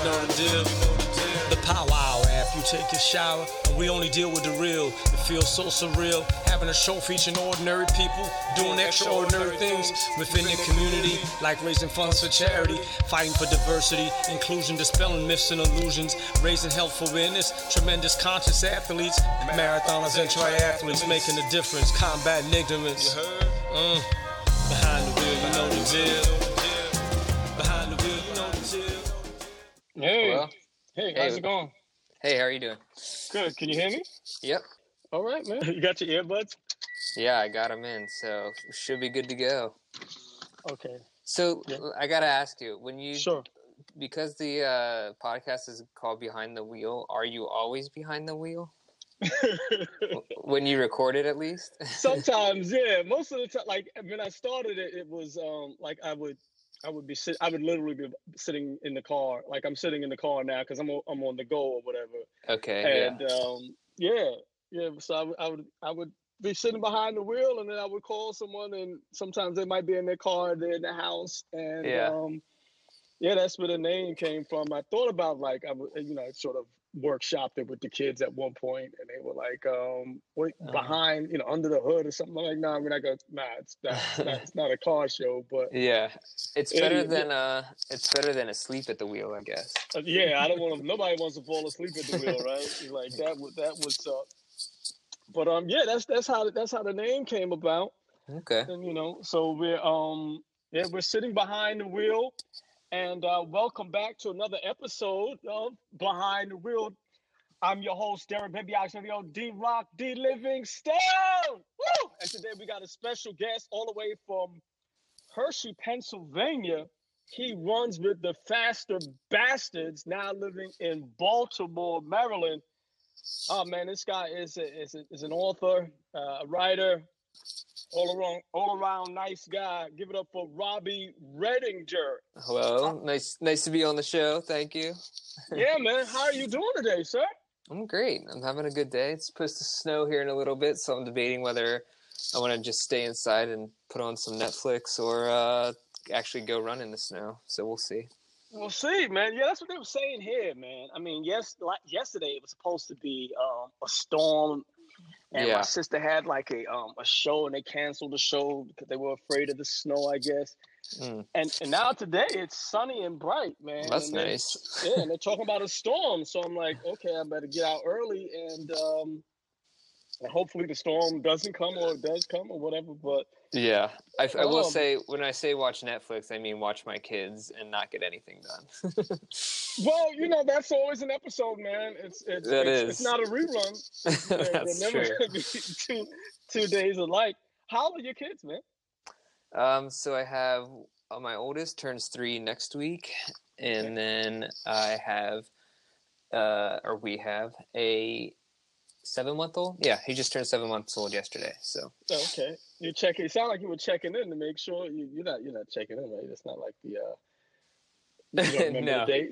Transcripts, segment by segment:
you know the deal. The powwow after you take your shower, and we only deal with the real. It feels so surreal having a show featuring ordinary people doing extraordinary things within their community, like raising funds for charity, fighting for diversity, inclusion, dispelling myths and illusions, raising health awareness, tremendous conscious athletes, marathoners and triathletes making a difference, combating ignorance. Mm. Behind the wheel, you know the deal. Hey, Hello? hey, Hey. how's it going? Hey, how are you doing? Good. Can you hear me? Yep. All right, man. You got your earbuds? Yeah, I got them in, so should be good to go. Okay. So Yeah. I gotta ask you, when you Sure. because the uh, podcast is called Behind the Wheel, are you always behind the wheel when you record it, at least? Sometimes, yeah. Most of the time, like when I started it, it was um like I would, I would be sit, I would literally be sitting in the car, like I'm sitting in the car now because I'm on, I'm on the go or whatever. okay. And um yeah, yeah. So I, would- I would I would be sitting behind the wheel, and then I would call someone, and sometimes they might be in their car, they're in the house, and Yeah. um yeah, that's where the name came from. I thought about like I would, you know, sort of workshopped it with the kids at one point, and they were like, um, wait, Uh-huh. behind, you know, under the hood or something. I'm like, nah, we're not gonna, nah, it's not, it's not, it's not a car show, but Yeah, it's better yeah. than uh, it's better than asleep at the wheel, I guess. uh, yeah, I don't want to. Nobody wants to fall asleep at the wheel, right? Like that. That was up. But um, yeah, that's that's how that's how the name came about. Okay. and you know so we're um yeah we're sitting behind the wheel and uh welcome back to another episode of behind the wheel. I'm your host derek baby Video d rock d livingstone Woo! and today we got a special guest all the way from hershey pennsylvania. He runs with the faster bastards now living in baltimore maryland. Oh man this guy is a, is, a, is an author uh, a writer all around all around nice guy. Give it up for Robbie Redinger. Hello, nice nice to be on the show. Thank you. Yeah, man. How are you doing today, sir? I'm great. I'm having a good day. It's supposed to snow here in a little bit, so I'm debating whether I want to just stay inside and put on some Netflix or uh, actually go run in the snow. So we'll see. We'll see, man. Yeah, that's what they were saying here, man. I mean, yes, like yesterday it was supposed to be um, a storm, and Yeah. my sister had like a um, a show, and they canceled the show because they were afraid of the snow, I guess. Mm, And and now today it's sunny and bright, man. that's nice. yeah, and they're talking about a storm. So I'm like, okay, I better get out early and um and hopefully the storm doesn't come or it does come or whatever. But Yeah, I, I will Um, say when I say watch Netflix, I mean watch my kids and not get anything done. well, you know, that's always an episode, man. It's it's it's, it's not a rerun. They're, that's they're never true. be two two days alike. How are your kids, man? Um, so I have uh, my oldest turns three next week, and then I have, uh, or we have a seven month old. Yeah, he just turned seven months old yesterday. So okay. You checking it sound like you were checking in to make sure you, you're not you're not checking in, right? It's not like the uh No. date.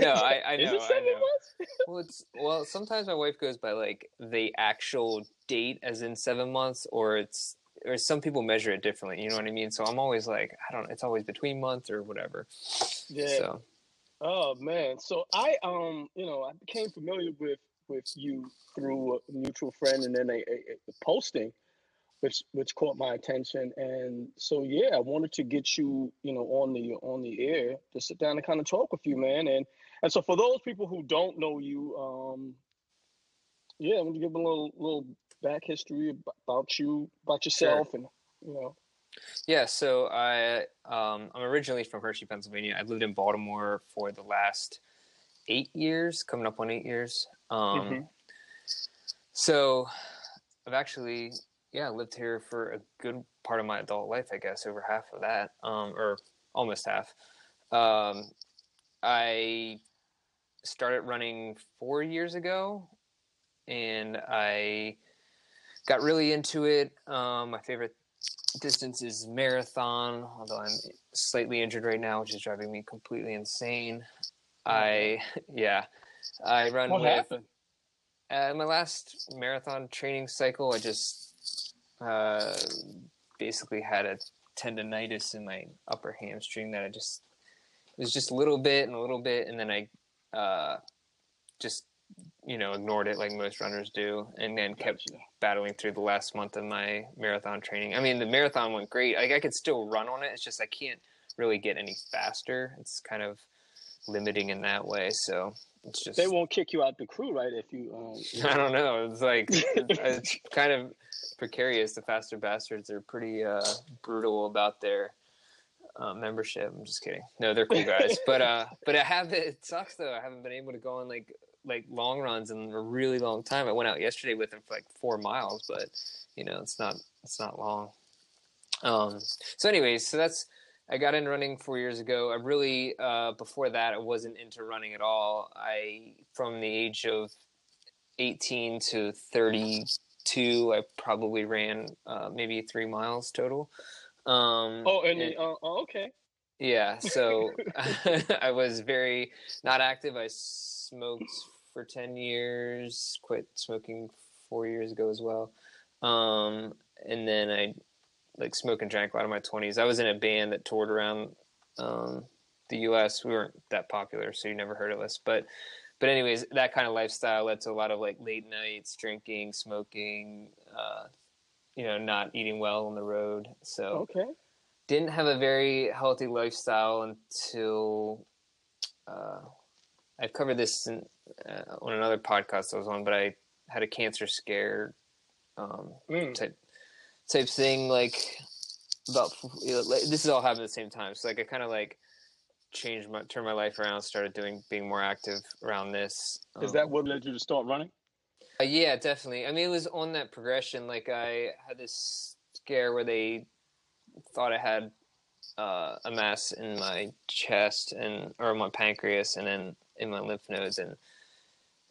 no, I, I Is know, it I know. months? Well, it's well. Sometimes my wife goes by like the actual date, as in seven months, or it's or some people measure it differently. You know what I mean? So I'm always like, I don't. It's always between months or whatever. Yeah. So Oh man, so I um you know I became familiar with with you through a mutual friend and then a, a, a posting, which which caught my attention and so yeah I wanted to get you you know on the on the air to sit down and kind of talk with you man and and so for those people who don't know you um yeah I'm gonna give a little little back history about you about yourself and you know Yeah, so I um, I'm originally from Hershey, Pennsylvania. I've lived in Baltimore for the last eight years, coming up on eight years. Um, Mhm. So I've actually yeah lived here for a good part of my adult life, I guess, over half of that, um, or almost half. Um, I started running four years ago, and I got really into it. Um, my favorite distance is marathon, although I'm slightly injured right now, which is driving me completely insane. I yeah, I run what with happened uh, my last marathon training cycle. I just uh, basically had a tendonitis in my upper hamstring that I just it was just a little bit and a little bit, and then I uh, just you know ignored it like most runners do, and then kept Gotcha. battling through the last month of my marathon training. I mean, the marathon went great. Like I could still run on it. It's just I can't really get any faster. It's kind of limiting in that way. So it's just They won't kick you out the crew, right? If you, um, I don't know. It's like it's kind of precarious. The faster bastards are pretty uh, brutal about their uh, membership. I'm just kidding. No, they're cool guys. but uh, but I have it sucks though. I haven't been able to go on like like long runs in a really long time. I went out yesterday with them for like four miles, but you know it's not it's not long. Um. So, anyways, so that's I got into running four years ago. I really uh, before that I wasn't into running at all. I from the age of 18 to 32, I probably ran uh, maybe three miles total. Um, oh, and, and- uh, oh, okay. yeah, so I was very not active. I smoked for 10 years, quit smoking four years ago as well. Um, and then I like smoked and drank a lot of my 20s. I was in a band that toured around um, the US. We weren't that popular, so you never heard of us. But but anyways, that kind of lifestyle led to a lot of like late nights, drinking, smoking, uh, you know, not eating well on the road. So Okay. didn't have a very healthy lifestyle until uh, I've covered this in, uh, on another podcast I was on, but I had a cancer scare um, Mm. type type thing. Like about you know, like, this is all happened at the same time. So like I kind of like changed my turned my life around, started doing being more active around this. Is Um, that what led you to start running? uh, yeah, definitely. I mean, it was on that progression. Like I had this scare where they thought I had uh, a mass in my chest and or my pancreas, and then in my lymph nodes, and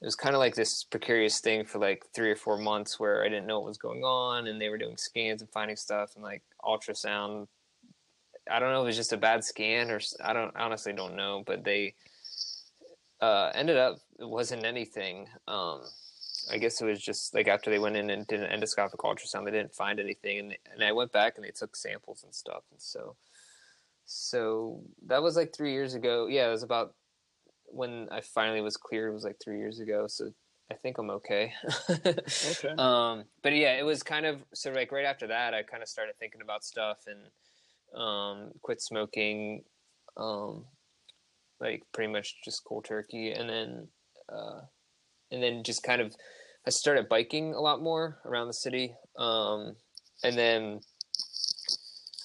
it was kind of like this precarious thing for like three or four months where I didn't know what was going on, and they were doing scans and finding stuff and like ultrasound. I don't know if it was just a bad scan or I don't honestly don't know, but they uh, ended up it wasn't anything. Um, I guess it was just like after they went in and did an endoscopic ultrasound, they didn't find anything, and and I went back and they took samples and stuff, and so so that was like three years ago. Yeah, it was about when I finally was cleared. It was like three years ago, so I think I'm okay. Okay. Um, but yeah, it was kind of so like right after that, I kind of started thinking about stuff and um, quit smoking, um, like pretty much just cold turkey, and then uh, and then just kind of I started biking a lot more around the city, um, and then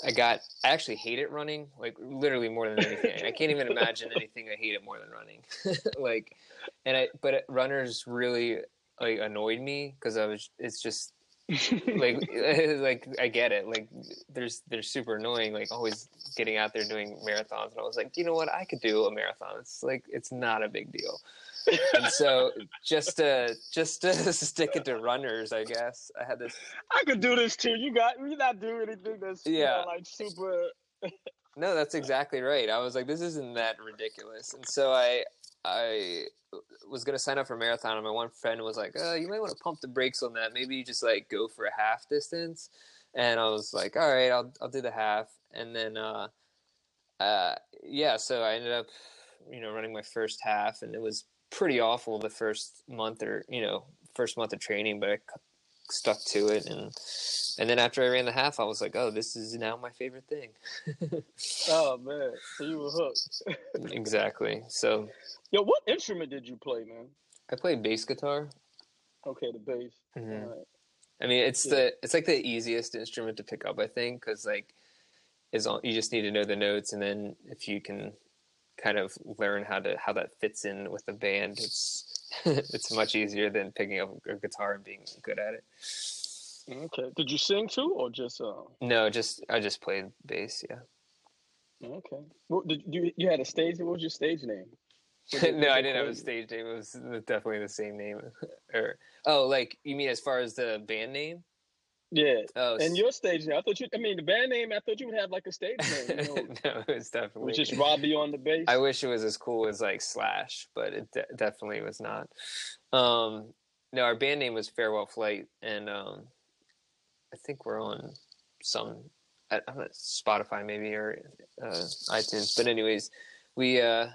I got I actually hate it running like literally more than anything. I can't even imagine anything I hate it more than running. like, and I but runners really like annoyed me because I was it's just like like I get it like there's they're super annoying like always getting out there doing marathons and I was like you know what I could do a marathon it's like it's not a big deal and so just to just to stick it to runners I guess I had this I could do this too. You got you not do anything that's you know, Yeah. like super. No, that's exactly right. I was like, this isn't that ridiculous. And so I I was gonna sign up for a marathon, and my one friend was like, uh, you might want to pump the brakes on that. Maybe you just like go for a half distance. And I was like, all right, I'll I'll do the half. And then uh, uh, yeah, so I ended up, you know, running my first half, and it was pretty awful the first month or you know first month of training, but I stuck to it and. And then after I ran the half, I was like, "Oh, this is now my favorite thing." Oh man, so you were hooked. exactly. So Yo, what instrument did you play, man? I play bass guitar. Okay, the bass. Mhm. Alright. I mean, it's Yeah. the it's like the easiest instrument to pick up, I think, because like, is all you just need to know the notes, and then if you can kind of learn how to how that fits in with the band, it's it's much easier than picking up a guitar and being good at it. Okay. Did you sing too, or just uh? No, just I just played bass. Yeah. Okay. What did you you had a stage? What was your stage name? They- no, I didn't have a stage name. It was definitely the same name. or oh, like you mean as far as the band name? Yeah. Oh, And your stage name? I thought you. I mean, the band name. I thought you would have like a stage name. You know, no, it was it definitely was just Robbie on the bass. I wish it was as cool as like Slash, but it de- definitely was not. Um, no, our band name was Farewell Flight, and um, I think we're on some I, I'm not Spotify maybe or uh, iTunes. But anyways, we uh,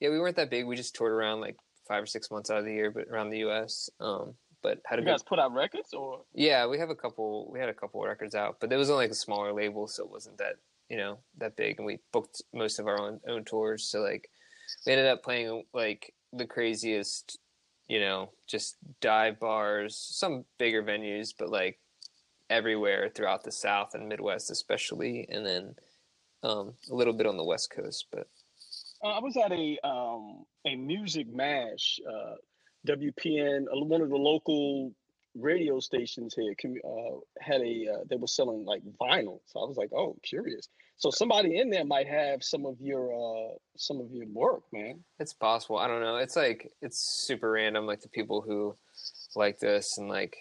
yeah, we weren't that big. We just toured around like five or six months out of the year, but around the U.S. Um, but had a You good guys put out records or? yeah, we have a couple. We had a couple records out, but it was on like a smaller label, so it wasn't that you know that big. And we booked most of our own own tours, so like we ended up playing like the craziest, you know, just dive bars, some bigger venues, but like everywhere throughout the South and Midwest, especially, and then um, a little bit on the West Coast. But Uh, I was at a um, a music mash, uh, WPN, one of the local radio stations here uh, had a uh, they were selling like vinyl. So I was like, oh, curious. So somebody in there might have some of your uh, some of your work, man. It's possible. I don't know. It's like it's super random. Like the people who like this and like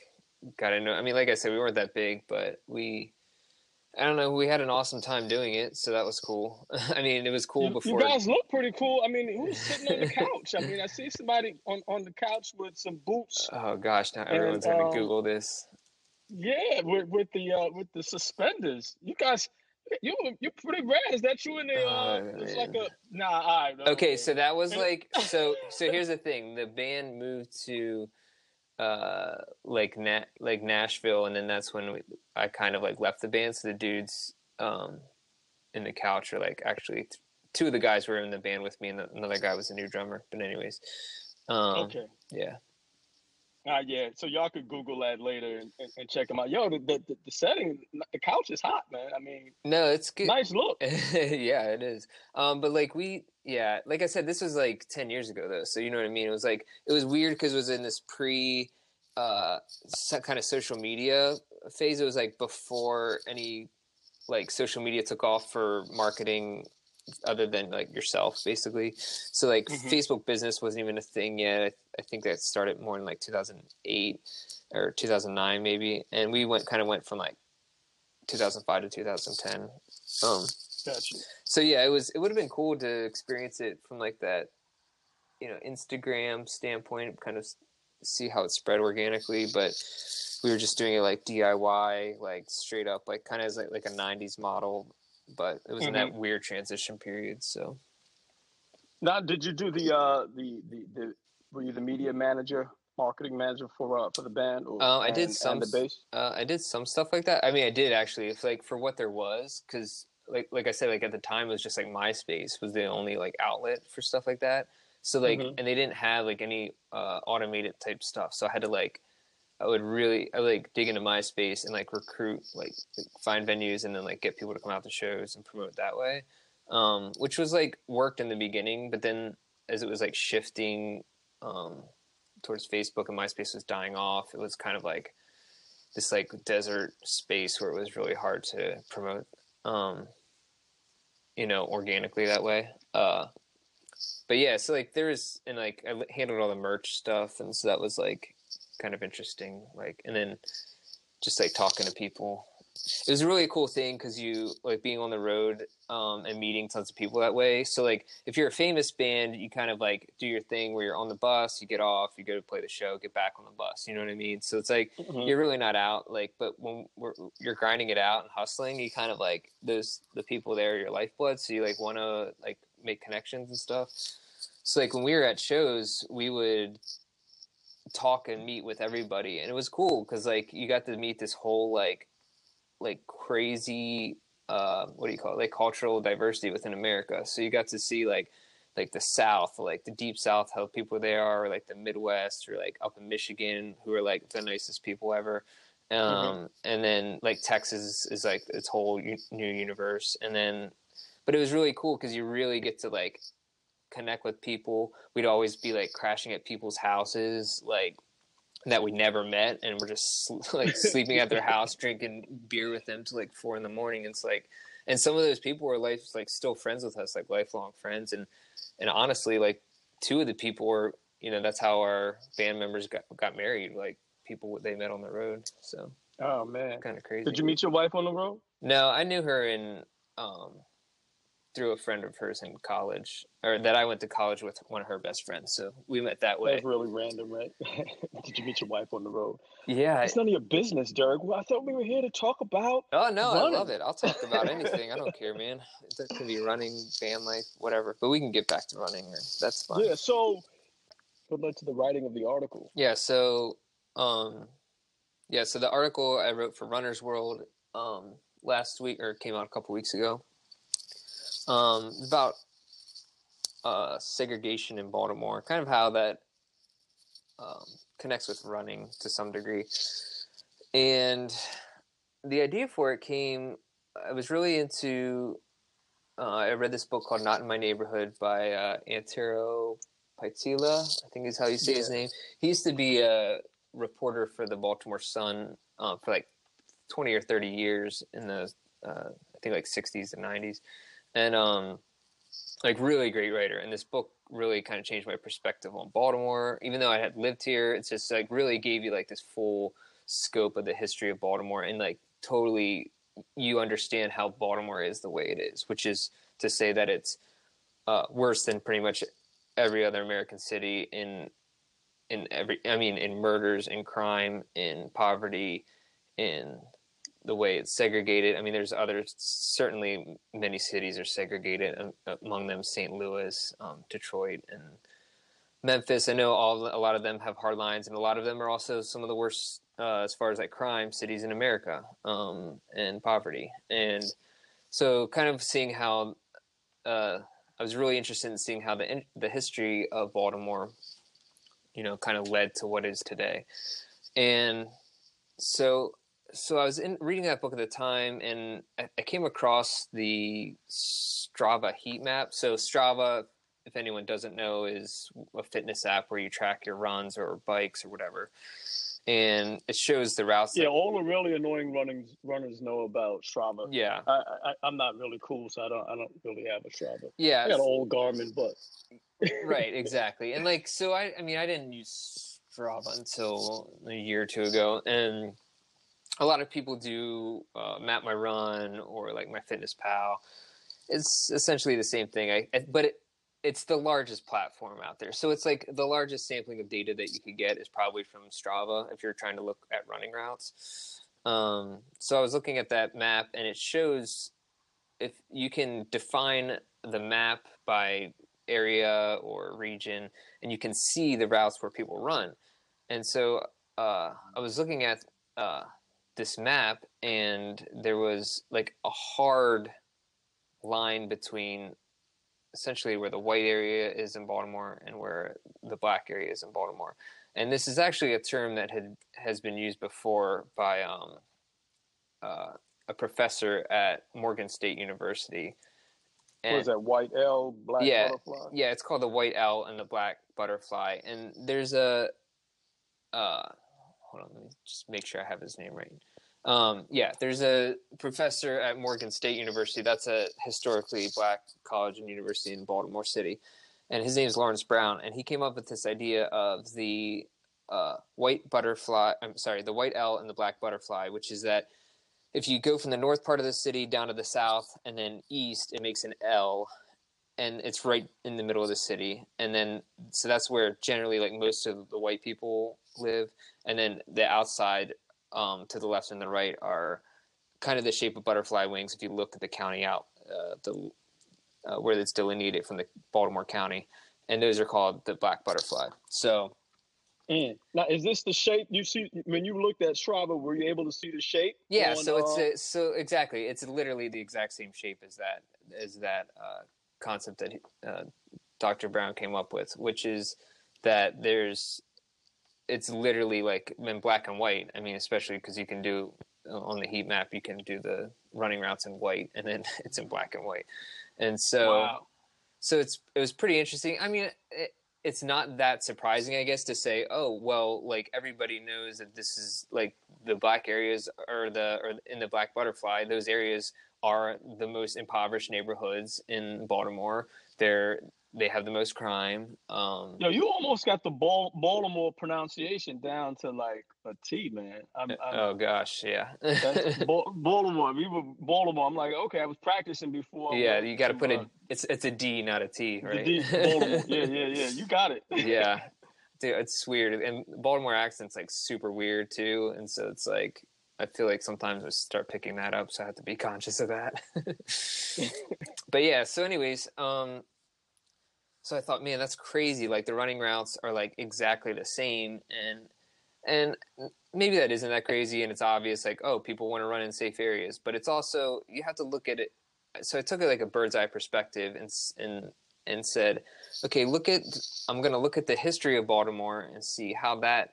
got to know. I mean, like I said, we weren't that big, but we. I don't know. We had an awesome time doing it, so that was cool. I mean, it was cool You, before. you guys look pretty cool. I mean, who's sitting on the couch? I mean, I see somebody on, on the couch with some boots. oh gosh! Now everyone's gonna um, Google this. Yeah, with with the uh, with the suspenders. You guys, you you're pretty rad. Is that you in the? Uh, Oh, it's like a nah. All right, Okay, so that was like so. So here's the thing: the band moved to uh like Na- like Nashville, and then that's when we, I kind of like left the band. So the dudes um in the couch are like actually th- two of the guys were in the band with me, and the, another guy was a new drummer. But anyways, um, okay. yeah, Uh, yeah, so y'all could Google that later and, and, and check them out. Yo, the, the the setting, the couch is hot, man. I mean, no, it's good. nice look. yeah, it is. Um, but like we, yeah, like I said, this was like ten years ago though, so you know what I mean. It was like it was weird because it was in this pre, uh, kind of social media phase. It was like before any, like social media took off for marketing, other than like yourself, basically. So like Mhm. Facebook business wasn't even a thing yet. I, I think that started more in like two thousand eight or two thousand nine maybe, and we went kind of went from like two thousand five to two thousand ten. Um, Gotcha. so yeah, it was it would have been cool to experience it from like that, you know, Instagram standpoint, kind of see how it spread organically. But we were just doing it like DIY, like straight up, like kind of like, like a '90s model. But it was in that weird transition period. So Now, did you do the uh the the, the were you the media manager, marketing manager for uh for the band? Or, Uh, I did and- some and the bass. uh, I did some stuff like that. I mean, I did actually. It's like for what there was, because like like I said, like at the time it was just like MySpace was the only like outlet for stuff like that. So like, Mhm. and they didn't have like any uh, automated type stuff. So I had to like, I would really, I would like dig into MySpace and like recruit, like find venues and then like get people to come out to shows and promote that way. Um, which was like worked in the beginning, but then as it was like shifting um, towards Facebook and MySpace was dying off, it was kind of like this like desert space where it was really hard to promote um you know organically that way uh but yeah so like there was and like i handled all the merch stuff and so that was like kind of interesting like and then just like talking to people it was a really cool thing because you like being on the road um, and meeting tons of people that way. So like if you're a famous band, you kind of like do your thing where you're on the bus, you get off, you go to play the show, get back on the bus. You know what I mean? So it's like Mhm. you're really not out. Like, but when we're, you're grinding it out and hustling, you kind of like those the people there, are your lifeblood. So you like want to like make connections and stuff. So like when we were at shows, we would talk and meet with everybody, and it was cool because like you got to meet this whole like like crazy uh what do you call it? Like cultural diversity within america. So you got to see like like the south like the deep south how people there are or like the midwest or like up in michigan who are like the nicest people ever. Um and then like texas is like its whole u- new universe. And then but it was really cool because you really get to like connect with people. We'd always be like crashing at people's houses like that we never met and we're just like sleeping at their house drinking beer with them till like four in the morning. It's like and some of those people were like like still friends with us like lifelong friends. And and honestly like two of the people were you know that's how our band members got got married like people they met on the road so. Oh man, kind of crazy. Did you meet your wife on the road? no i knew her in um through a friend of hers in college, or that I went to college with one of her best friends. So we met that way. That's really random, right? Did you meet your wife on the road? Yeah. It's none of your business, Derek. Well, I thought we were here to talk about. Oh no, running. I love it. I'll talk about anything. I don't care, man. It could be running, fan life, whatever. But we can get back to running. That's fine. Yeah. So, what led to the writing of the article? Yeah, so um yeah, so the article I wrote for Runner's World um last week or came out a couple weeks ago. Um about uh segregation in Baltimore, kind of how that um connects with running to some degree. And the idea for it came I was really into uh, I read this book called Not in My Neighborhood by uh, Antero Pietila, I think is how you say his name. He used to be a reporter for the Baltimore Sun uh, for like 20 or 30 years in the, uh, I think like 60s and 90s. And um, like really great writer. And this book really kind of changed my perspective on Baltimore. Even though I had lived here, it's just like really gave you like this full scope of the history of Baltimore and like totally you understand how Baltimore is the way it is, which is to say that it's uh, worse than pretty much every other American city in in every I mean in murders, in crime, in poverty, in the way it's segregated. I mean, there's others. Certainly, many cities are segregated. Among them, St. Louis, um, Detroit, and Memphis. I know all a lot of them have hard lines, and a lot of them are also some of the worst uh, as far as like crime cities in America um, and poverty. And so, kind of seeing how uh, I was really interested in seeing how the the history of Baltimore, you know, kind of led to what is today. And so, so I was in reading that book at the time, and I, I came across the Strava heat map. So Strava, if anyone doesn't know, is a fitness app where you track your runs or bikes or whatever, and it shows the routes. Yeah, that- all the really annoying running runners know about Strava. yeah, I, I I'm not really cool, so I don't I don't really have a Strava. yeah. I got an old Garmin, but right exactly and like so i i mean i didn't use strava until a year or two ago and a lot of people do uh, map my run or like my fitness pal. It's essentially the same thing. I, but it, it's the largest platform out there. So it's like the largest sampling of data that you could get is probably from strava if you're trying to look at running routes. Um, so i was looking at that map and it shows if you can define the map by area or region and you can see the routes where people run. And so uh, i was looking at uh, this map and there was like a hard line between essentially where the white area is in baltimore and where the black area is in baltimore and this is actually a term that had has been used before by um, uh, a professor at morgan state university what is that? White L, black Yeah, butterfly. yeah, it's called the white L and the black butterfly. And there's a uh hold on, let me just make sure I have his name right. Um yeah, there's a professor at Morgan State University. That's a historically black college and university in Baltimore City. And his name is Lawrence Brown and he came up with this idea of the uh, white butterfly I'm sorry, the white L and the black butterfly, which is that if you go from the north part of the city down to the south and then east, it makes an L and it's right in the middle of the city and then so that's where generally like most of the white people live and then the outside um, to the left and the right are kind of the shape of butterfly wings if you look at the county out uh, the uh, where it's delineated from the baltimore county and those are called the black butterfly so Mm. Now, is this the shape you see when you looked at Strava? Were you able to see the shape? yeah on, so it's uh, a, so exactly it's literally the exact same shape as that as that uh, concept that uh, dr brown came up with which is that there's it's literally like in black and white. I mean especially because you can do uh, on the heat map you can do the running routes in white and then it's in black and white. And so wow. so it's it was pretty interesting. I mean it, it's not that surprising i guess to say oh well like everybody knows that this is like the black areas or the or in the black butterfly. Those areas are the most impoverished neighborhoods in baltimore. They're they have the most crime. Um, Yo, you almost got the Bal- Baltimore pronunciation down to like a T, man. I'm, I'm, oh gosh, yeah. Ba- Baltimore. We were Baltimore. I'm like, okay, I was practicing before. Yeah, you got to put it. it's it's a D, not a T, right? D- Baltimore. Yeah, yeah, yeah. You got it. yeah, dude, it's weird, and Baltimore accent's like super weird too, and so it's like I feel like sometimes I start picking that up, so I have to be conscious of that. but yeah, so anyways, um, so I thought, man, that's crazy. Like the running routes are like exactly the same, and and maybe that isn't that crazy, and it's obvious, like oh, people want to run in safe areas, but it's also you have to look at it. So I took it like a bird's eye perspective, and and and said, okay, look at I'm going to look at the history of Baltimore and see how that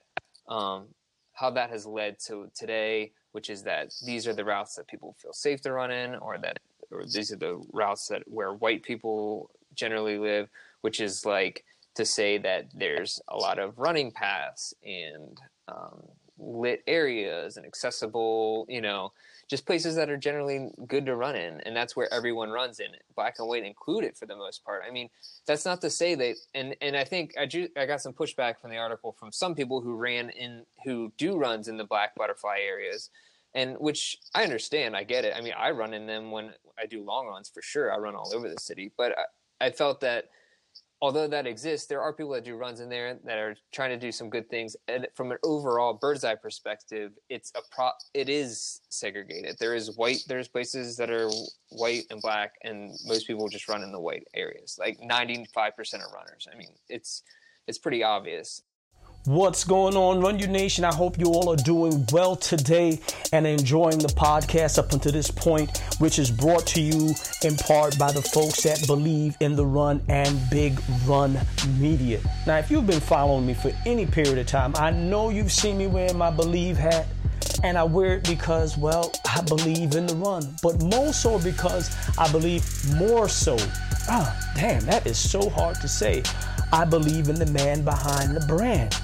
um, how that has led to today, which is that these are the routes that people feel safe to run in, or that or these are the routes that where white people generally live, which is like to say that there's a lot of running paths and um, lit areas and accessible, you know, just places that are generally good to run in, and that's where everyone runs in. Black and white included for the most part. I mean, that's not to say that, and and I think I ju- I got some pushback from the article from some people who ran in who do runs in the black butterfly areas, and which I understand. I get it. I mean, I run in them when I do long runs for sure. I run all over the city, but I, I felt that although that exists, there are people that do runs in there that are trying to do some good things. And from an overall bird's eye perspective, it's a pro. It is segregated. There is white. There's places that are white and black, and most people just run in the white areas. Like ninety five percent of runners. I mean, it's it's pretty obvious. What's going on, Run Your Nation? I hope you all are doing well today and enjoying the podcast up until this point, which is brought to you in part by the folks that believe in the run and big run media. Now, if you've been following me for any period of time, I know you've seen me wearing my Believe hat. And I wear it because, well, I believe in the run, but more so because I believe more so. Ah, damn, that is so hard to say. I believe in the man behind the brand.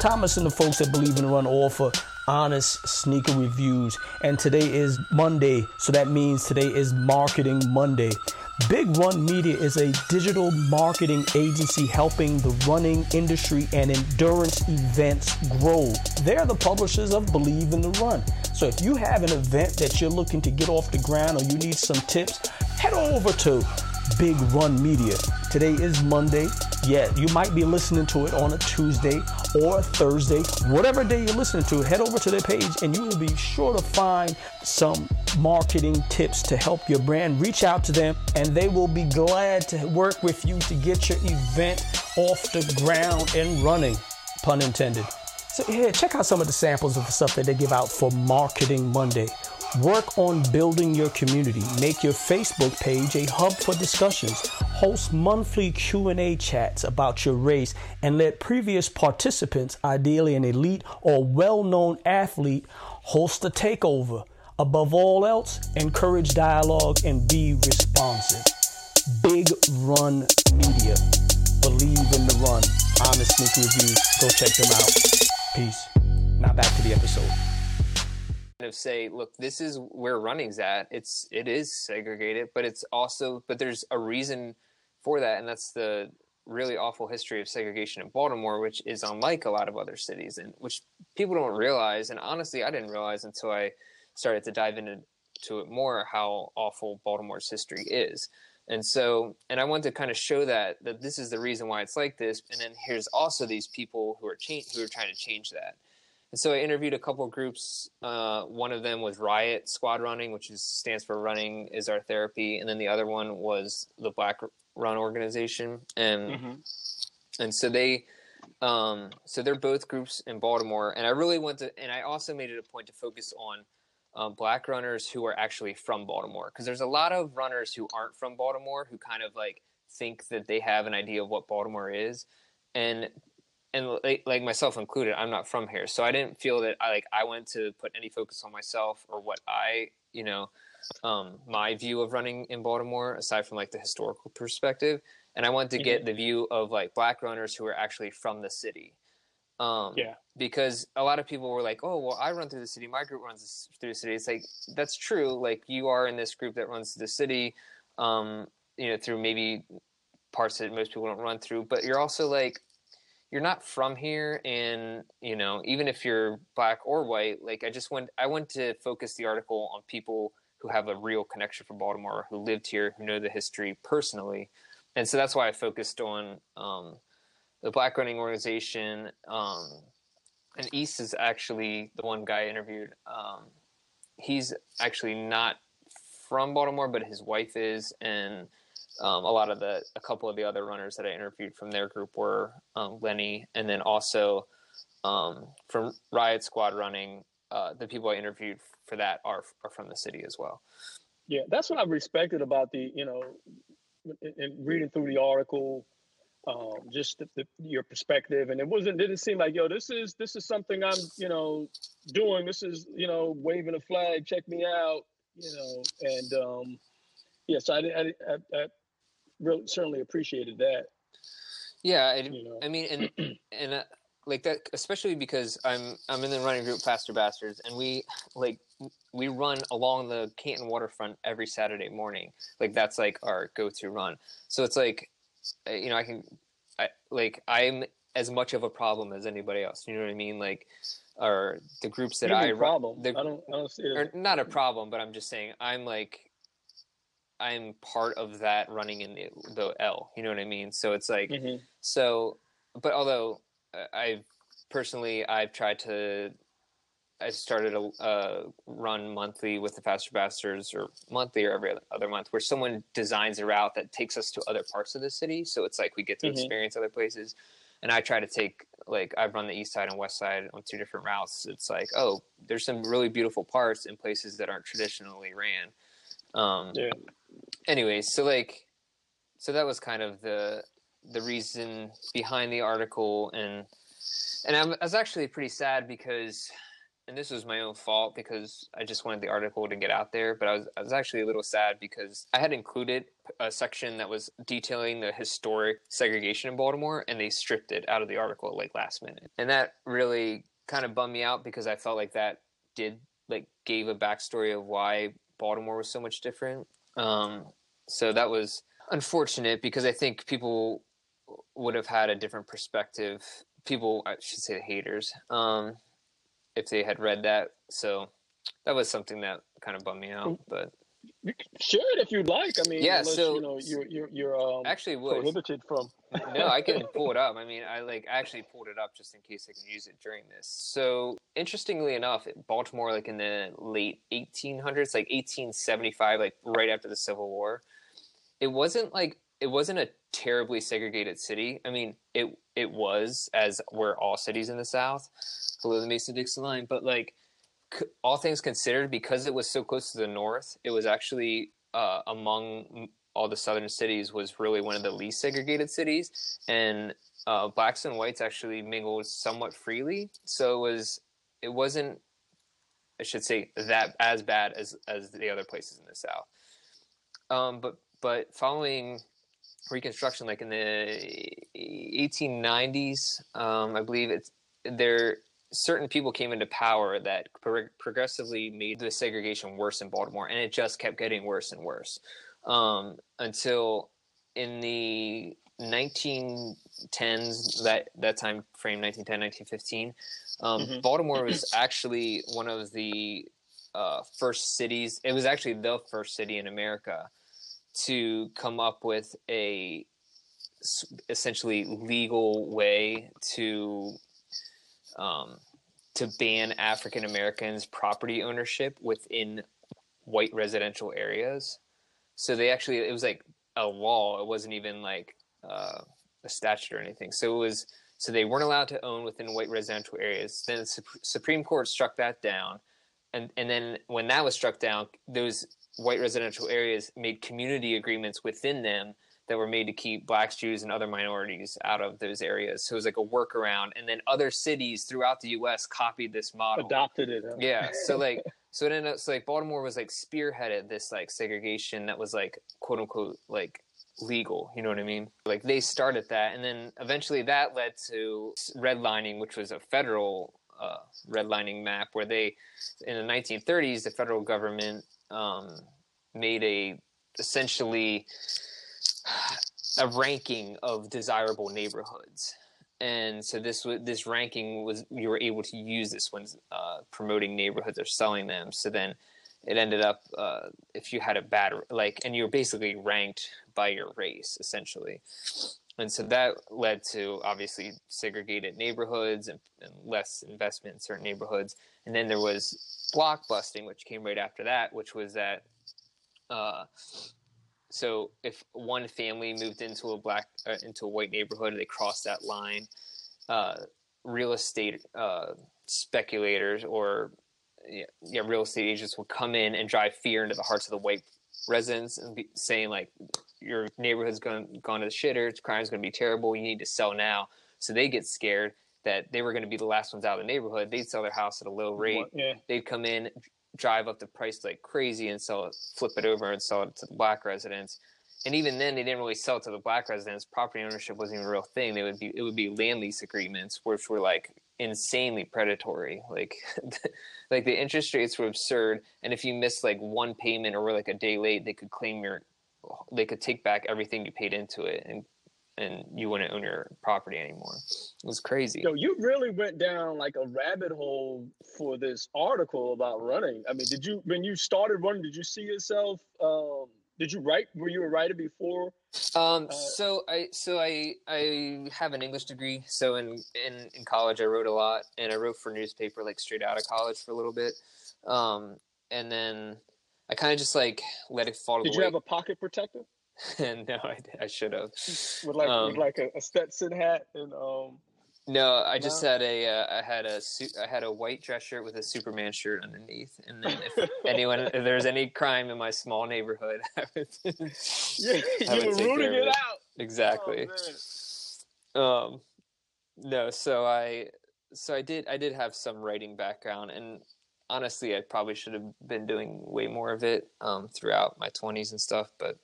Thomas and the folks that believe in the run offer honest sneaker reviews. And today is Monday, so that means today is Marketing Monday. Big Run Media is a digital marketing agency helping the running industry and endurance events grow. They're the publishers of Believe in the Run. So if you have an event that you're looking to get off the ground or you need some tips, head over to Big Run Media. Today is Monday. Yeah, you might be listening to it on a Tuesday or a Thursday. Whatever day you're listening to, head over to their page and you will be sure to find some marketing tips to help your brand. Reach out to them and they will be glad to work with you to get your event off the ground and running. Pun intended. So, here, check out some of the samples of the stuff that they give out for Marketing Monday. Work on building your community. Make your Facebook page a hub for discussions. Host monthly Q&A chats about your race and let previous participants, ideally an elite or well-known athlete, host a takeover. Above all else, encourage dialogue and be responsive. Big Run Media. Believe in the run. Honest sneaker reviews. Go check them out. Peace. Now back to the episode of say look this is where running's at. It's it is segregated but it's also but there's a reason for that and that's the really awful history of segregation in baltimore which is unlike a lot of other cities and which people don't realize and honestly i didn't realize until i started to dive into to it more how awful baltimore's history is. And so and i want to kind of show that that this is the reason why it's like this and then here's also these people who are change who are trying to change that and so I interviewed a couple of groups. Uh, one of them was Riot Squad Running, which is, stands for Running is Our Therapy, and then the other one was the Black Run Organization, and mm-hmm. and so they, um, so they're both groups in Baltimore, and I really want to, and I also made it a point to focus on um, Black runners who are actually from Baltimore, because there's a lot of runners who aren't from Baltimore who kind of like think that they have an idea of what Baltimore is, and and like, like, myself included, I'm not from here, so I didn't feel that I like I went to put any focus on myself or what I, you know, um, my view of running in Baltimore, aside from like the historical perspective, and I wanted to get mm-hmm. the view of like black runners who are actually from the city. Um, yeah. Because a lot of people were like, "Oh, well, I run through the city. My group runs through the city." It's like that's true. Like you are in this group that runs through the city, um, you know, through maybe parts that most people don't run through. But you're also like you're not from here and you know even if you're black or white like i just went i went to focus the article on people who have a real connection for baltimore who lived here who know the history personally and so that's why i focused on um, the black running organization um, and east is actually the one guy I interviewed um, he's actually not from baltimore but his wife is and um, a lot of the a couple of the other runners that I interviewed from their group were um, Lenny, and then also um, from Riot Squad Running, uh, the people I interviewed for that are are from the city as well. Yeah, that's what I respected about the you know, in, in reading through the article, um, just the, the, your perspective, and it wasn't didn't seem like yo, this is this is something I'm you know doing. This is you know waving a flag, check me out, you know, and um, yes, yeah, so I, I, I, I really certainly appreciated that. Yeah, I, you know. I mean, and and uh, like that, especially because I'm I'm in the running group Faster Bastards, and we like we run along the Canton waterfront every Saturday morning. Like that's like our go-to run. So it's like, you know, I can, I like I'm as much of a problem as anybody else. You know what I mean? Like, or the groups that I run. Problem. The, I don't. I don't see it. Or not a problem, but I'm just saying I'm like I'm part of that running in the the L. You know what I mean? So it's like mm-hmm. so. But although uh, I've personally I've tried to. I started a uh, run monthly with the Faster Bastards, or monthly or every other month, where someone designs a route that takes us to other parts of the city. So it's like we get to mm-hmm. experience other places. And I try to take like I've run the east side and west side on two different routes. It's like oh, there's some really beautiful parts in places that aren't traditionally ran. Um, yeah anyways, so like, so that was kind of the the reason behind the article, and and I was actually pretty sad because, and this was my own fault because I just wanted the article to get out there, but I was I was actually a little sad because I had included a section that was detailing the historic segregation in Baltimore, and they stripped it out of the article like last minute, and that really kind of bummed me out because I felt like that did like gave a backstory of why Baltimore was so much different. Um, so that was unfortunate because I think people would have had a different perspective. People, I should say, haters, um, if they had read that. So that was something that kind of bummed me out. But you share it if you'd like. I mean, yeah. so you know, you're you're, you're um, actually was. prohibited from. no, I can pull it up. I mean, I like actually pulled it up just in case I can use it during this. So interestingly enough, Baltimore, like in the late 1800s, like 1875, like right after the Civil War, it wasn't like it wasn't a terribly segregated city. I mean, it it was as were all cities in the South below the Mason Dixon line, but like all things considered, because it was so close to the north, it was actually uh, among all the southern cities was really one of the least segregated cities, and uh, blacks and whites actually mingled somewhat freely. So it was it wasn't I should say that as bad as as the other places in the South. Um, but but following Reconstruction, like in the 1890s, um, I believe it's there. Certain people came into power that pro- progressively made the segregation worse in Baltimore, and it just kept getting worse and worse um, until in the 1910s, that that time frame, 1910, 1915. Um, mm-hmm. Baltimore was actually one of the uh, first cities. It was actually the first city in America to come up with a essentially legal way to um, to ban African Americans property ownership within white residential areas. So they actually it was like a law. It wasn't even like uh, a statute or anything. So it was so they weren't allowed to own within white residential areas. Then the Supreme Court struck that down, and and then when that was struck down, those white residential areas made community agreements within them that were made to keep blacks, Jews, and other minorities out of those areas. So it was like a workaround. And then other cities throughout the U.S. copied this model, adopted it. Huh? Yeah. So like, so it ended up so like Baltimore was like spearheaded this like segregation that was like quote unquote like legal. You know what I mean? Like they started that, and then eventually that led to redlining, which was a federal uh, redlining map where they in the 1930s the federal government um, made a essentially a ranking of desirable neighborhoods. And so this this ranking was you were able to use this when uh, promoting neighborhoods or selling them. So then it ended up uh, if you had a bad like and you were basically ranked by your race essentially. And so that led to obviously segregated neighborhoods and, and less investment in certain neighborhoods. And then there was blockbusting which came right after that which was that uh, so if one family moved into a black uh, into a white neighborhood, they crossed that line. Uh, real estate uh, speculators or yeah, yeah, real estate agents would come in and drive fear into the hearts of the white residents and be saying like, your neighborhood's gone gone to the shitter, crime's going to be terrible. You need to sell now. So they get scared that they were going to be the last ones out of the neighborhood. They'd sell their house at a low rate. Yeah. They'd come in, drive up the price like crazy and sell it, flip it over and sell it to the black residents. And even then, they didn't really sell it to the black residents. Property ownership wasn't even a real thing. They would be it would be land lease agreements, which were like insanely predatory. Like, like the interest rates were absurd. And if you missed like one payment or were like a day late, they could claim your, they could take back everything you paid into it and and you wouldn't own your property anymore. It was crazy. Yo, you really went down like a rabbit hole for this article about running. I mean, did you when you started running, did you see yourself um did you write were you a writer before? Um uh, so I so I I have an English degree. So in, in in college I wrote a lot and I wrote for newspaper like straight out of college for a little bit. Um and then I kind of just like let it fall. Did you have a pocket protector? no, I, I should have. With like um, with like a, a, Stetson hat and um. No, I just no? had a uh, I had a suit I had a white dress shirt with a Superman shirt underneath, and then if anyone if there's any crime in my small neighborhood, I would, yeah, you were rooting it, it, out exactly. Oh, um, no, so I so I did I did have some writing background, and honestly, I probably should have been doing way more of it um, throughout my twenties and stuff, but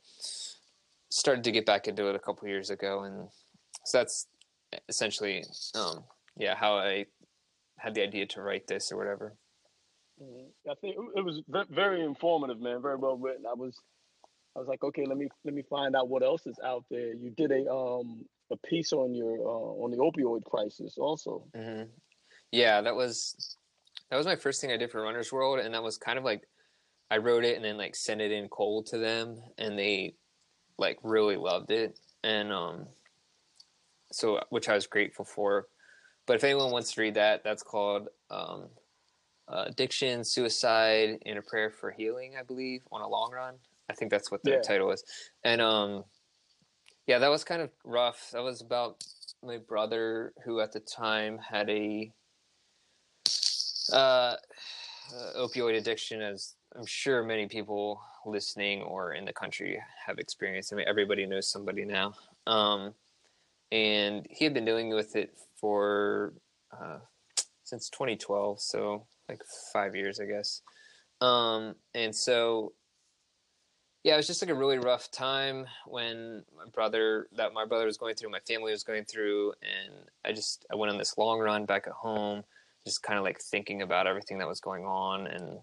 started to get back into it a couple years ago, and so that's essentially, um, yeah, how I had the idea to write this or whatever. Mm-hmm. I think it was very informative, man. Very well written. I was, I was like, okay, let me let me find out what else is out there. You did a um a piece on your uh, on the opioid crisis, also. Mm-hmm. Yeah, that was that was my first thing I did for Runner's World, and that was kind of like I wrote it and then like sent it in cold to them, and they like really loved it, and um, so which I was grateful for. But if anyone wants to read that, that's called um, uh, Addiction, Suicide, and a Prayer for Healing, I believe, on a long run. I think that's what the yeah. title is. And um, yeah, that was kind of rough. That was about my brother, who at the time had a uh, uh, opioid addiction, as I'm sure many people listening or in the country have experienced. I mean, everybody knows somebody now. Um, and he had been dealing with it for uh, since 2012, so like five years, I guess. Um, and so, yeah, it was just like a really rough time when my brother, that my brother was going through, my family was going through, and I just I went on this long run back at home, just kind of like thinking about everything that was going on, and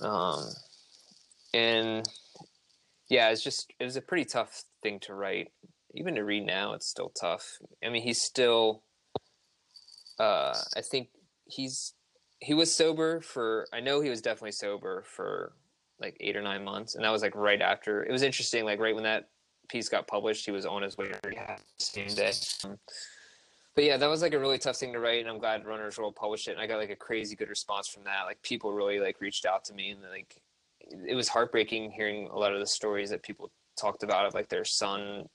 um, and yeah, it's just it was a pretty tough thing to write. Even to read now, it's still tough. I mean, he's still. Uh, I think he's he was sober for. I know he was definitely sober for like eight or nine months, and that was like right after. It was interesting, like right when that piece got published, he was on his way to rehab same day. Um, but yeah, that was like a really tough thing to write, and I'm glad Runner's World published it. And I got like a crazy good response from that. Like people really like reached out to me, and like it was heartbreaking hearing a lot of the stories that people talked about of like their son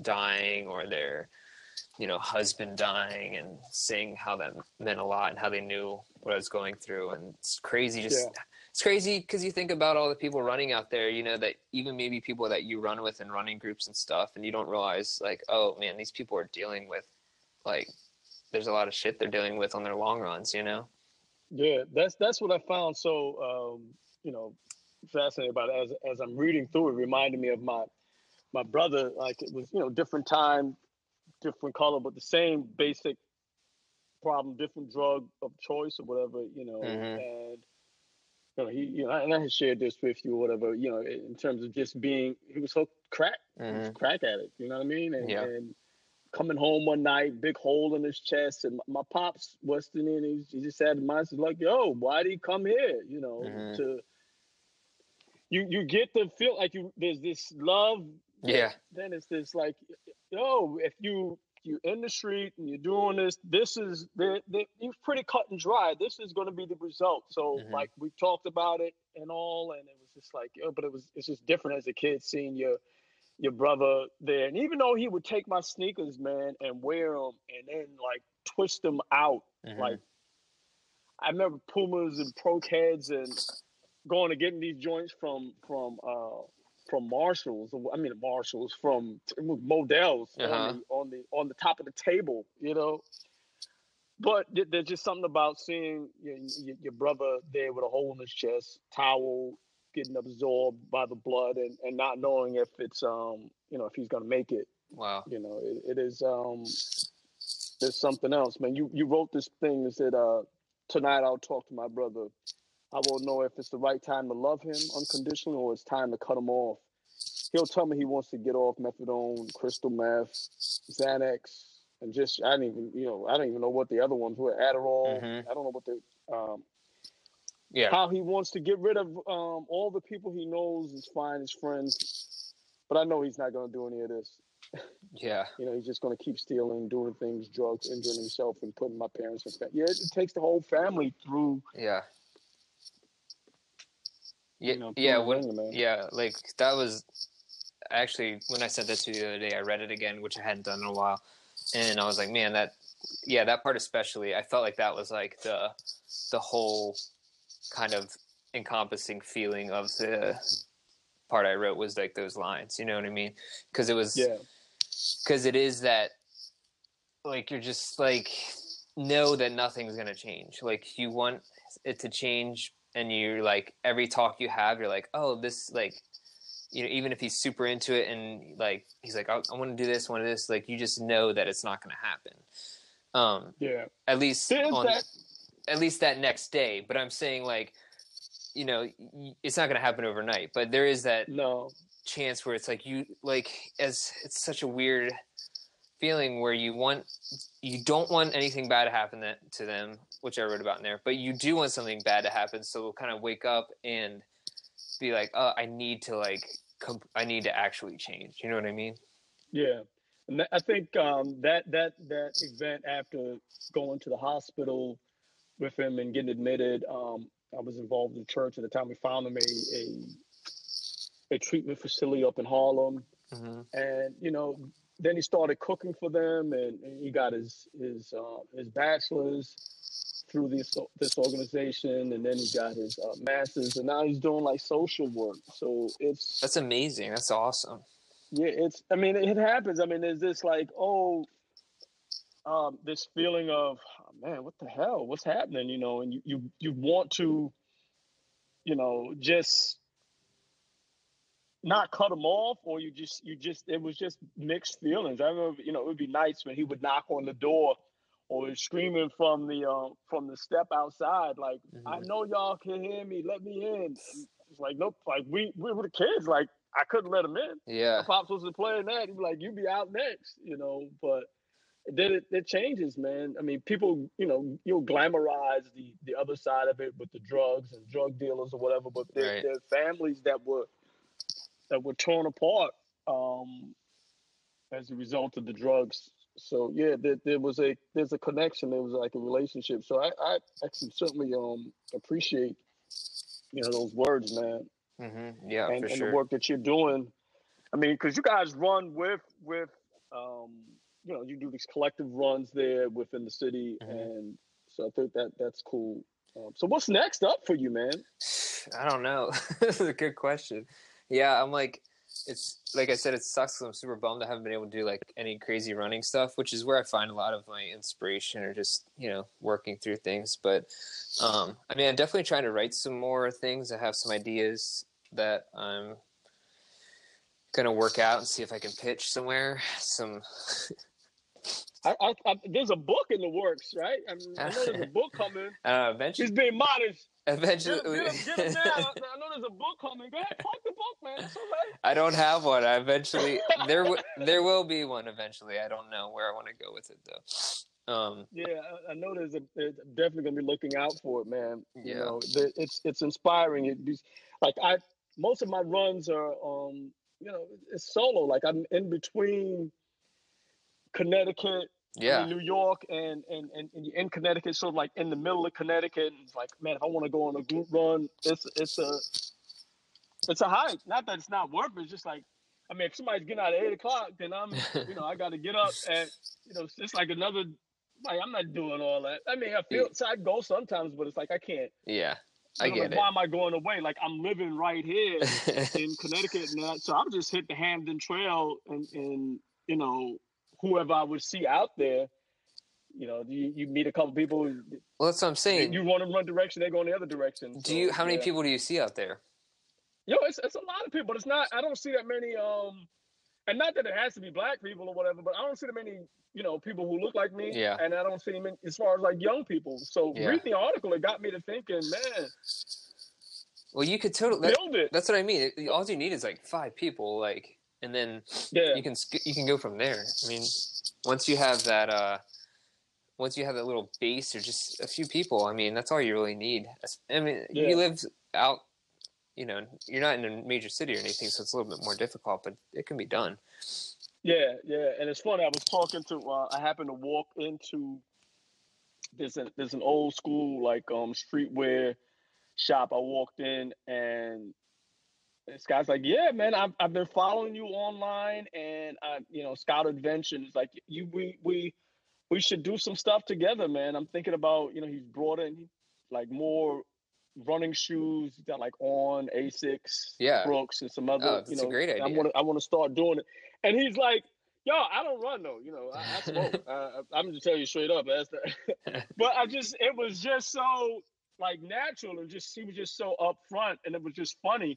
dying or their you know husband dying and saying how that meant a lot and how they knew what I was going through and it's crazy just yeah. it's crazy because you think about all the people running out there you know that even maybe people that you run with in running groups and stuff and you don't realize like oh man these people are dealing with like there's a lot of shit they're dealing with on their long runs you know yeah that's that's what I found so um you know fascinated about it as as I'm reading through it. Reminded me of my my brother. Like it was, you know, different time, different color, but the same basic problem, different drug of choice or whatever, you know. Mm-hmm. And you know, he, you know, and I had shared this with you or whatever, you know, in terms of just being, he was hooked crack, he was Mhm. a crack addict. You know what I mean? And, Yeah. and coming home one night, big hole in his chest, and my, pops Western Indian, he, he just had the mindset like, "Yo, why did he come here?" You know, Mhm. to you you get the feel like you there's this love. Yeah. Then it's this like, yo, if you you in the street and you're doing this, this is the you're pretty cut and dry. This is going to be the result. So Mhm. like we talked about it and all, and it was just like, yo, but it was it's just different as a kid seeing your your brother there. And even though he would take my sneakers, man, and wear them and then like twist them out, Mhm. like I remember Pumas and Pro and going to getting these joints from from uh from Marshalls. I mean Marshalls from Modell's Uh-huh. on the on the on the top of the table, you know. But th- there's just something about seeing your, your brother there with a hole in his chest, towel getting absorbed by the blood, and, and not knowing if it's um you know if he's gonna make it. wow. You know, it, it is um there's something else, man. You you wrote this thing that said uh tonight I'll talk to my brother. I won't know if it's the right time to love him unconditionally or it's time to cut him off. He'll tell me he wants to get off methadone, crystal meth, Xanax, and just I don't even you know I don't even know what the other ones were. Adderall. Mhm. I don't know what the um Yeah. how he wants to get rid of um all the people he knows is fine, his friends. But I know he's not gonna do any of this. Yeah. You know, he's just going to keep stealing, doing things, drugs, injuring himself, and putting my parents in. Fa- yeah, it, it takes the whole family through. Yeah. Yeah, You know, yeah, when, yeah, like that was actually when I said that to you the other day. I read it again, which I hadn't done in a while, and I was like, man, that, yeah, that part especially. I felt like that was like the, the whole, kind of encompassing feeling of the part I wrote was like those lines. You know what I mean? Because it was, Yeah, because it is that like you're just like know that nothing's gonna change like you want it to change and you're like every talk you have you're like oh this like you know even if he's super into it and like he's like i, I want to do this want to this like you just know that it's not gonna happen um yeah. at least There's on, that. At least that next day but i'm saying like you know it's not gonna happen overnight but there is that No, chance where it's like you like as it's such a weird feeling where you want you don't want anything bad to happen that, to them which i wrote about in there but you do want something bad to happen so we'll kind of wake up and be like oh i need to like com- i need to actually change you know what i mean yeah. And I think um, that that that event after going to the hospital with him and getting admitted, um, I was involved in church at the time. We found him a a, a treatment facility up in Harlem. mm-hmm. and you know then he started cooking for them and, and he got his his uh, his bachelor's through this this organization and then he got his uh, master's and now he's doing like social work so it's that's amazing that's awesome yeah it's i mean it happens i mean there's this like oh um this feeling of man what the hell? What's happening? You know and you you, you want to you know just not cut him off or you just you just it was just mixed feelings. I remember you know it would be nights when he would knock on the door or screaming from the uh, from the step outside like i Mhm. know y'all can hear me. Let me in. It's like nope like we we were the kids. Like i couldn't let him in. Yeah. My pops was playing that. He'd be like you be out next you know but then it, it changes man i mean people you know you'll glamorize the the other side of it with the drugs and drug dealers or whatever but there, Right. there are families that were that were torn apart um as a result of the drugs so yeah there, there was a there's a connection there was like a relationship so i i, I can certainly um appreciate you know those words man mm-hmm. yeah and, and sure the work that you're doing. I mean, because you guys run with with um, you know you do these collective runs there within the city, Mhm. and so I think that that's cool. Um, so what's next up for you, man? I don't know. this is a good question. Yeah, I'm like, it's like I said, it sucks 'cause I'm super bummed I haven't been able to do like any crazy running stuff, which is where I find a lot of my inspiration or just you know working through things. But um, I mean, I'm definitely trying to write some more things. I have some ideas that I'm gonna work out and see if I can pitch somewhere. Some I, I, I, there's a book in the works, right? I, mean, I know there's a book coming. Uh, eventually, He's being modest. eventually, Get him, get him, get him. I know there's a book coming. Go ahead, plug the book, man. It's all right. I don't have one. I eventually there w- there will be one eventually. I don't know where I want to go with it though. Um, Yeah, I, I know there's a there's definitely gonna be looking out for it, man. You Yeah. know, the, it's it's inspiring. It like I most of my runs are um you know it's solo. Like I'm in between Connecticut, I yeah, mean, New York, and and and, and you're in Connecticut, sort of like in the middle of Connecticut. And it's like, man, if I want to go on a group run, it's it's a it's a hike. Not that it's not worth it. It's just like, I mean, if somebody's getting out at eight o'clock, then I'm you know I got to get up at you know it's just like another. Like I'm not doing all that. I mean, I feel so I go sometimes, but it's like I can't. yeah. I I'm get like, it. Why am I going away? Like I'm living right here in Connecticut and that. So I would just hit the Hamden Trail and, and you know, whoever I would see out there, you know, you, you meet a couple people, well, that's what I'm saying. you want to run direction, they go in the other direction. do you? How many yeah. people do you see out there? Yo, it's, it's a lot of people, but it's not, I don't see that many, um, and not that it has to be black people or whatever, but I don't see that many, you know, people who look like me. Yeah. And I don't see many, as far as like young people. So Yeah. reading the article, it got me to thinking, man, Well, you could totally. That, build it. that's what I mean. All you need is like five people, like, and then Yeah. you can you can go from there. I mean, once you have that, uh, once you have that little base or just a few people, I mean, that's all you really need. I mean, Yeah. you live out, you know, you're not in a major city or anything, so it's a little bit more difficult, but it can be done. Yeah, yeah, and it's funny. I was talking to. Uh, I happened to walk into. There's an there's an old school like um streetwear shop. I walked in and this guy's like, "Yeah, man, I've I've been following you online and I you know Scout Adventures. Like you we we we should do some stuff together, man. I'm thinking about you know he's brought in like more running shoes He's got like on Asics, Yeah. Brooks, and some other. Oh, that's you a know, great I want to I want to start doing it. And he's like, "Yo, I don't run though. You know, I, I smoke. uh, I'm just telling you straight up. That's the, but I just it was just so like natural and just he was just so upfront and it was just funny.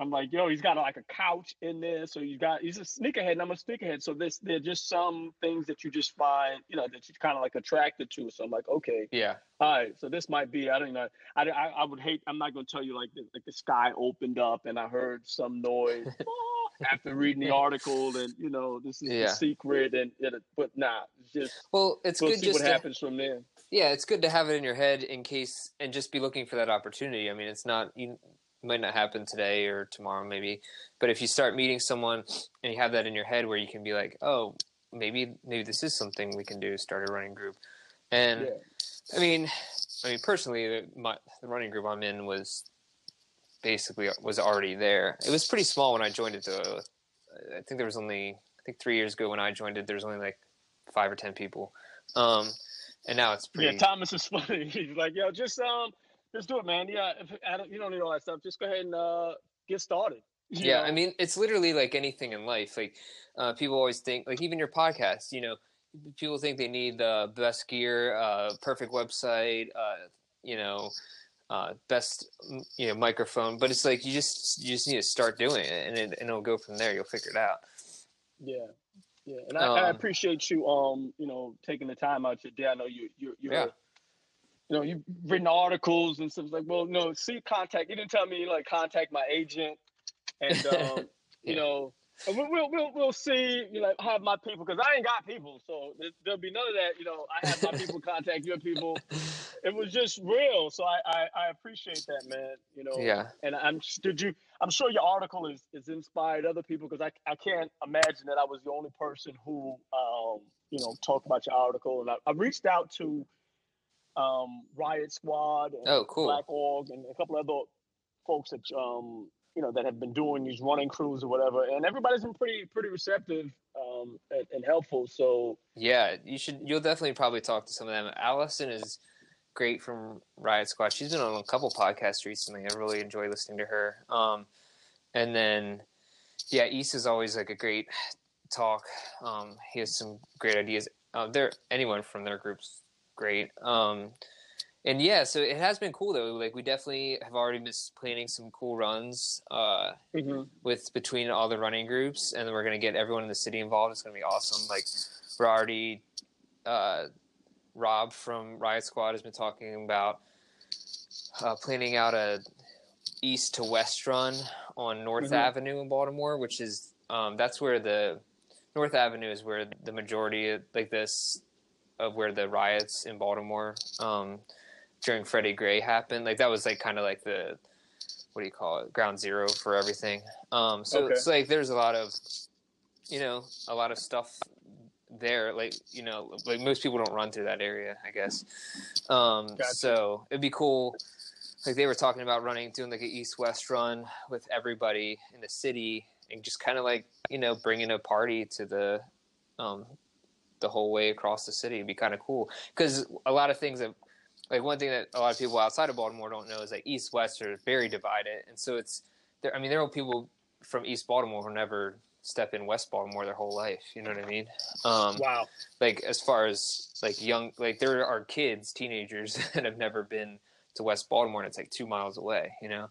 I'm like, yo, he's got a, like a couch in there, so you got he's a sneakerhead and I'm a sneakerhead. So this there are just some things that you just find, you know, that you kind of like attracted to. So I'm like, okay, Yeah, all right, so this might be. I don't know. I, I, I would hate. I'm not going to tell you like the, like the sky opened up and I heard some noise after reading the article, and you know this is Yeah. the secret, and it, but nah, just well, it's we'll good see just what to, happens from there. yeah, it's good to have it in your head in case and just be looking for that opportunity. I mean, it's not you might not happen today or tomorrow maybe, but if you start meeting someone and you have that in your head where you can be like, oh, maybe maybe this is something we can do, start a running group, and Yeah. I mean, I mean personally, the, my, the running group I'm in was basically was already there. It was pretty small when I joined it though. I think there was only I think three years ago when I joined it, there was only like five or ten people. Um, and now it's pretty. Yeah, Thomas is funny. He's like, yo, just um, just do it, man. Yeah, if, I don't, you don't need all that stuff. Just go ahead and uh, get started. Yeah, know? I mean, it's literally like anything in life. Like uh, people always think, like even your podcast. You know, people think they need the best gear, uh, perfect website. Uh, you know. Uh, best you know microphone, but it's like you just you just need to start doing it, and it, and it'll go from there. You'll figure it out. Yeah, yeah, and I, I Um, appreciate you, um, you know, taking the time out your day. I know you, you, you're, Yeah. You know, you've written articles and stuff like. Well, no, see, contact. You didn't tell me like contact my agent, and um, Yeah. you know, and we'll, we'll we'll we'll see. You know, have my people because I ain't got people, so there, there'll be none of that. You know, I have my people contact your people. It was just real, so I I, I appreciate that, man. You know, Yeah, and I'm did you I'm sure your article is is inspired other people because I I can't imagine that I was the only person who um you know talked about your article and I, I reached out to um Riot Squad and Oh, cool. Black Org and a couple other folks that um you know that have been doing these running crews or whatever and everybody's been pretty pretty receptive um and, and helpful so yeah. You should. You'll definitely probably talk to some of them. Allison is great from Riot Squad. She's been on a couple podcasts recently. I really enjoy listening to her. Um, and then yeah, East is always like a great talk. Um, he has some great ideas. Uh, there, anyone from their group's great. Um, and yeah, so it has been cool though. Like we definitely have already been planning some cool runs. Uh, with between all the running groups, and then we're gonna get everyone in the city involved. It's gonna be awesome. Like we're already uh, Rob from Riot Squad has been talking about uh, planning out a east to west run on North Mhm. Avenue in Baltimore, which is um, that's where the North Avenue is where the majority of, like this of where the riots in Baltimore um, during Freddie Gray happened. Like that was like kind of like the what do you call it ground zero for everything. Um, so Okay. it's like there's a lot of you know a lot of stuff there like you know like most people don't run through that area i guess um Gotcha. so it'd be cool like they were talking about running doing like an east west run with everybody in the city and just kind of like you know bringing a party to the um the whole way across the city It'd be kind of cool because a lot of things that like one thing that a lot of people outside of baltimore don't know is that east west are very divided and so it's there i mean there are people from east baltimore who never step in west baltimore their whole life you know what i mean um Wow. like as far as like young like there are kids teenagers that have never been to west baltimore and it's like two miles away you know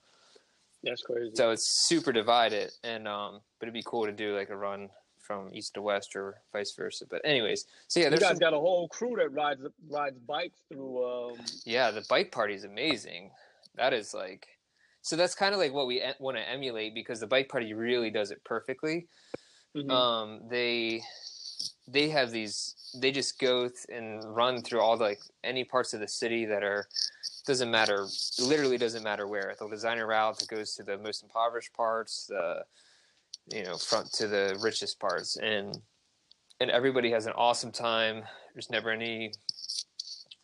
That's crazy. so it's super divided and um but it'd be cool to do like a run from east to west or vice versa but anyways so yeah you there's guys some, got a whole crew that rides rides bikes through. Um, yeah the bike party is amazing that is like so that's kind of like what we want to emulate because the bike party really does it perfectly mhm. um they they have these they just go th- and run through all the, like any parts of the city that are doesn't matter literally doesn't matter where the designer route that goes to the most impoverished parts the you know front to the richest parts and and everybody has an awesome time there's never any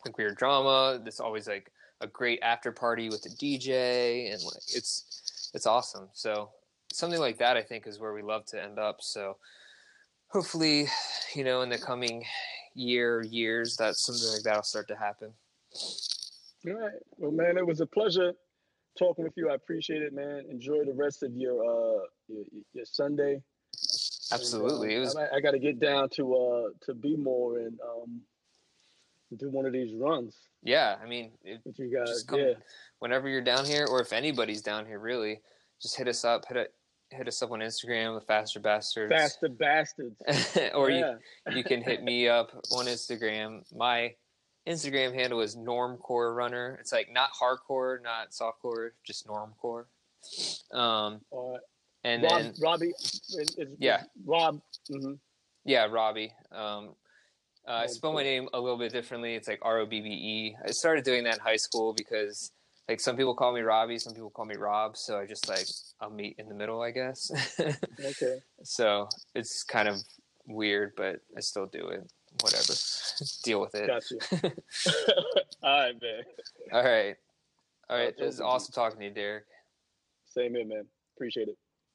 like weird drama there's always like a great after party with the dj and like it's it's awesome so something like that i think is where we love to end up so hopefully you know in the coming year years that something like that'll start to happen All right. Well, man, it was a pleasure talking with you. I appreciate it, man. Enjoy the rest of your uh your, your Sunday. absolutely And, was uh, I, I got to get down to uh to B-more and um do one of these runs yeah i mean it, you guys. Come- yeah. whenever you're down here or if anybody's down here really just hit us up hit it hit us up on instagram with faster bastards Faster bastards. or you you can hit me up on Instagram. My Instagram handle is normcore runner. It's like not hardcore, not softcore, just normcore. Um, All right. And Rob, then Robbie. Is, is, Yeah. Rob. mhm. yeah, Robbie. Um, uh, I spell my name a little bit differently. It's like R O B B E. I started doing that in high school because like some people call me Robbie, some people call me Rob. So I just like I'll meet in the middle, I guess. Okay. so it's kind of weird, but I still do it. Whatever. Deal with it. Got you. All right, man. All right. All I'll. It was talk to you. awesome talking to you, Derek. Same here, man. Appreciate it.